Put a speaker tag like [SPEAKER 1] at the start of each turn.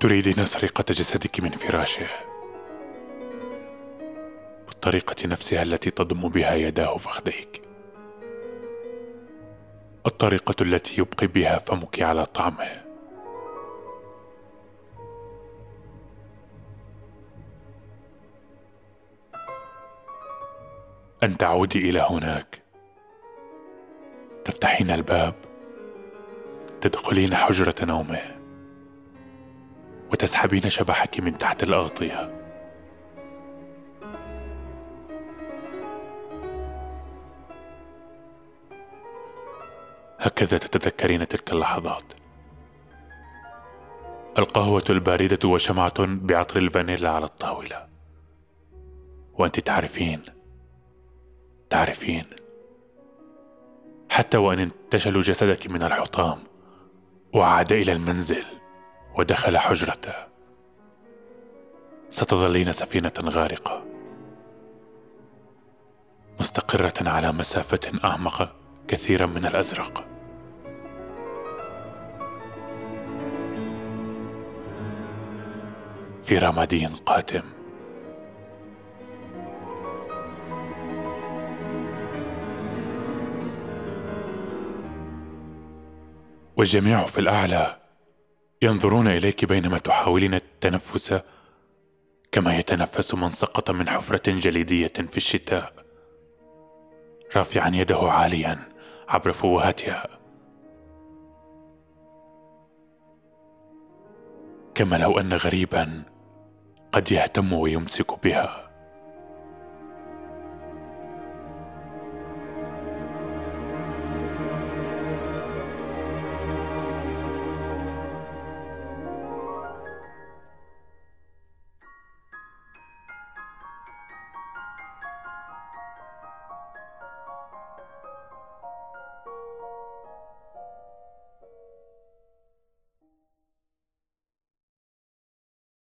[SPEAKER 1] تريدين سرقة جسدك من فراشه. بالطريقة نفسها التي تضم بها يداه فخذيك. الطريقة التي يبقي بها فمك على طعمه. أن تعودي إلى هناك. تفتحين الباب. تدخلين حجرة نومه. وتسحبين شبحك من تحت الأغطية. هكذا تتذكرين تلك اللحظات. القهوة الباردة وشمعة بعطر الفانيلا على الطاولة. وأنت تعرفين تعرفين. حتى وأن انتشلوا جسدك من الحطام وعاد إلى المنزل. ودخل حجرته. ستظلين سفينة غارقة. مستقرة على مسافة أعمق كثيرا من الأزرق. في رمادي قاتم والجميع في الأعلى. ينظرون إليك بينما تحاولين التنفس كما يتنفس من سقط من حفرة جليدية في الشتاء. رافعا يده عاليا عبر فوهاتها. كما لو أن غريبا قد يهتم ويمسك بها.